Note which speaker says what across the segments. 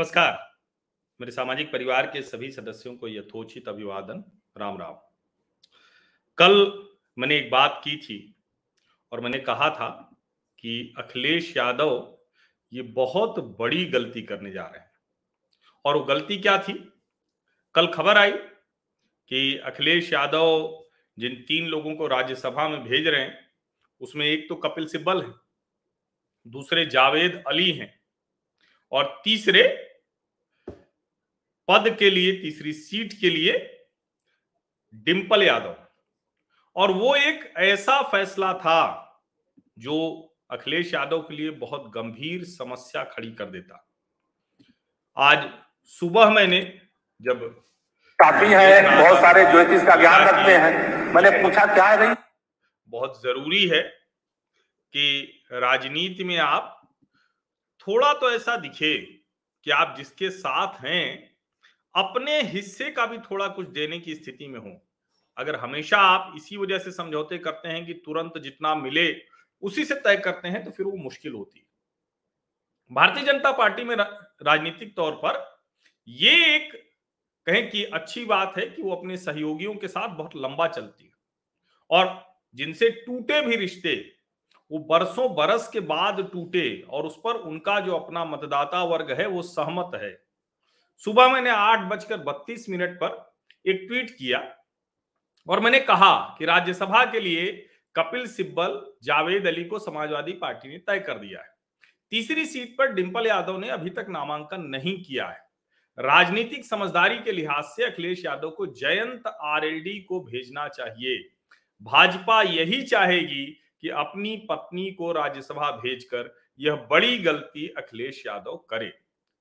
Speaker 1: नमस्कार। मेरे सामाजिक परिवार के सभी सदस्यों को यथोचित अभिवादन। राम राम। कल मैंने एक बात की थी और मैंने कहा था कि अखिलेश यादव ये बहुत बड़ी गलती करने जा रहे हैं। और वो गलती क्या थी? कल खबर आई कि अखिलेश यादव जिन तीन लोगों को राज्यसभा में भेज रहे हैं, उसमें एक तो कपिल सिब्बल है, दूसरे जावेद अली हैं और तीसरे पद के लिए तीसरी सीट के लिए डिंपल यादव। और वो एक ऐसा फैसला था जो अखिलेश यादव के लिए बहुत गंभीर समस्या खड़ी कर देता। आज सुबह मैंने जब
Speaker 2: काफ़ी है बहुत सारे ज्योतिष का ज्ञान रखते हैं। मैंने पूछा क्या है
Speaker 1: बहुत ज़रूरी है कि राजनीति में आप थोड़ा तो ऐसा दिखे कि आप जिसके साथ हैं अपने हिस्से का भी थोड़ा कुछ देने की स्थिति में हो। अगर हमेशा आप इसी वजह से समझौते करते हैं कि तुरंत जितना मिले उसी से तय करते हैं तो फिर वो मुश्किल होती है। भारतीय जनता पार्टी में राजनीतिक तौर पर ये एक कहें कि अच्छी बात है कि वो अपने सहयोगियों के साथ बहुत लंबा चलती है। और जिनसे टूटे भी रिश्ते, वो बरसों बरस के बाद टूटे और उस पर उनका जो अपना मतदाता वर्ग है, वो सहमत है। सुबह मैंने आठ बजकर बत्तीस मिनट पर एक ट्वीट किया और मैंने कहा कि राज्यसभा के लिए कपिल सिब्बल जावेद अली को समाजवादी पार्टी ने तय कर दिया है। तीसरी सीट पर डिंपल यादव ने अभी तक नामांकन नहीं किया है। राजनीतिक समझदारी के लिहाज से अखिलेश यादव को जयंत आरएलडी को भेजना चाहिए। भाजपा यही चाहेगी कि अपनी पत्नी को राज्यसभा भेजकर यह बड़ी गलती अखिलेश यादव करे।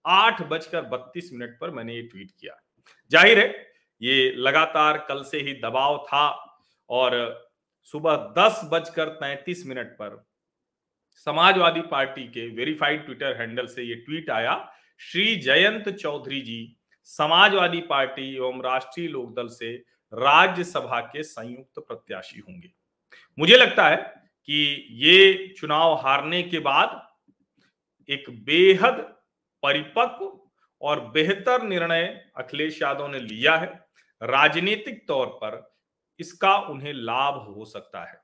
Speaker 1: आठ बजकर बत्तीस मिनट पर मैंने ये ट्वीट किया। ज़ाहिर है, ये लगातार कल से ही दबाव था और सुबह दस बजकर तैतीस मिनट पर समाजवादी पार्टी के वेरीफाइड ट्विटर हैंडल से ये ट्वीट आया, श्री जयंत चौधरी जी समाजवादी पार्टी एवं राष्ट्रीय लोकदल से राज्यसभा के संयुक्त प्रत्याशी होंगे। मुझे लगता है कि ये चुनाव हारने के बाद एक बेहद परिपक्व और बेहतर निर्णय अखिलेश यादव ने लिया है। राजनीतिक तौर पर इसका उन्हें लाभ हो सकता है।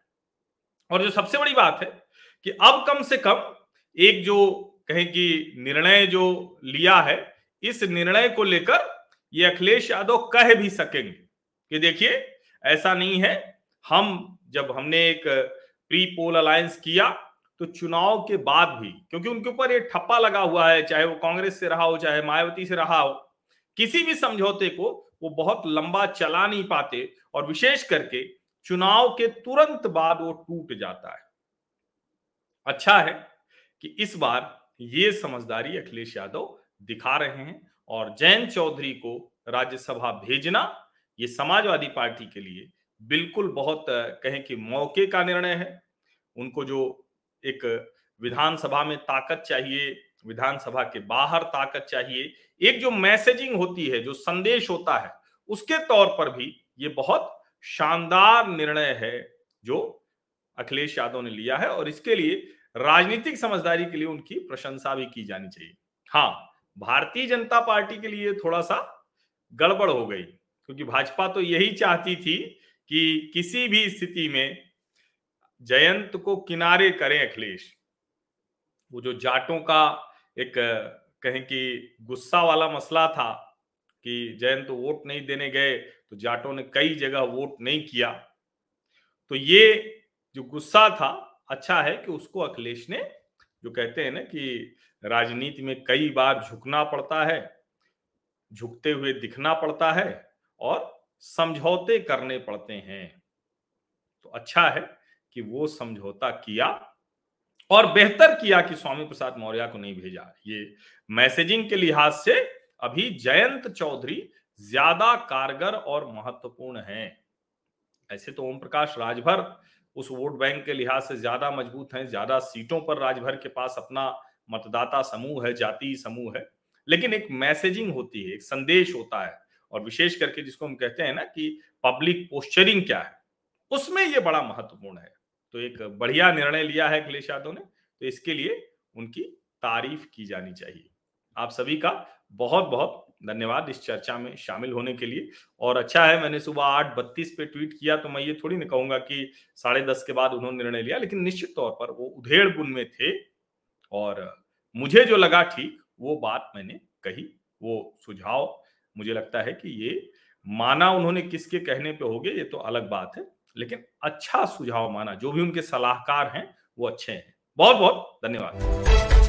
Speaker 1: और जो सबसे बड़ी बात है कि अब कम से कम एक जो कहें कि निर्णय जो लिया है, इस निर्णय को लेकर ये अखिलेश यादव कह भी सकेंगे कि देखिए, ऐसा नहीं है। हम जब हमने एक प्री पोल अलायंस किया तो चुनाव के बाद भी, क्योंकि उनके ऊपर ये ठप्पा लगा हुआ है, चाहे वो कांग्रेस से रहा हो, चाहे मायावती से रहा हो, किसी भी समझौते को वो बहुत लंबा चला नहीं पाते और विशेष करके चुनाव के तुरंत बाद वो टूट जाता है। अच्छा है कि इस बार ये समझदारी अखिलेश यादव दिखा रहे हैं और जयंत चौधरी को राज्यसभा भेजना ये समाजवादी पार्टी के लिए बिल्कुल बहुत, कहें कि मौके का निर्णय है। उनको जो एक विधानसभा में ताकत चाहिए, विधानसभा के बाहर ताकत चाहिए। एक जो मैसेजिंग होती है, जो संदेश होता है, उसके तौर पर भी ये बहुत शानदार निर्णय है, जो अखिलेश यादव ने लिया है और इसके लिए राजनीतिक समझदारी के लिए उनकी प्रशंसा भी की जानी चाहिए। हाँ भारतीय जनता पार्टी के लिए थोड़ा सा गड़बड़ हो गई, क्योंकि भाजपा तो यही चाहती थी कि किसी भी स्थिति में जयंत को किनारे करें अखिलेश। वो जो जाटों का एक, कहें कि गुस्सा वाला मसला था कि जयंत वोट नहीं देने गए तो जाटों ने कई जगह वोट नहीं किया। तो ये जो गुस्सा था अच्छा है कि उसको अखिलेश ने जो कहते हैं ना कि राजनीति में कई बार झुकना पड़ता है, झुकते हुए दिखना पड़ता है और समझौते करने पड़ते हैं। तो अच्छा है कि वो समझौता किया और बेहतर किया कि स्वामी प्रसाद मौर्य को नहीं भेजा। ये मैसेजिंग के लिहाज से अभी जयंत चौधरी ज़्यादा कारगर और महत्वपूर्ण है। ऐसे तो ओम प्रकाश राजभर उस वोट बैंक के लिहाज से ज़्यादा मज़बूत हैं, ज़्यादा सीटों पर राजभर के पास अपना मतदाता समूह है, जाति समूह है। लेकिन एक मैसेजिंग होती है, एक संदेश होता है और विशेष करके जिसको हम कहते हैं ना कि पब्लिक पोस्चरिंग क्या है, उसमें यह बड़ा महत्वपूर्ण है। तो एक बढ़िया निर्णय लिया है अखिलेश यादव ने तो इसके लिए उनकी तारीफ़ की जानी चाहिए। आप सभी का बहुत बहुत धन्यवाद इस चर्चा में शामिल होने के लिए। और अच्छा है, मैंने सुबह आठ बत्तीस पे ट्वीट किया तो मैं ये थोड़ी ना कहूँगा कि साढ़े दस के बाद उन्होंने निर्णय लिया, लेकिन निश्चित तौर पर वो उधेड़ बुन में थे। और मुझे जो लगा ठीक, वो बात मैंने कही, वो सुझाव। मुझे लगता है कि ये माना उन्होंने किसके कहने पे गए ये तो अलग बात है। लेकिन अच्छा सुझाव माना, जो भी उनके सलाहकार हैं, वो अच्छे हैं। बहुत बहुत धन्यवाद।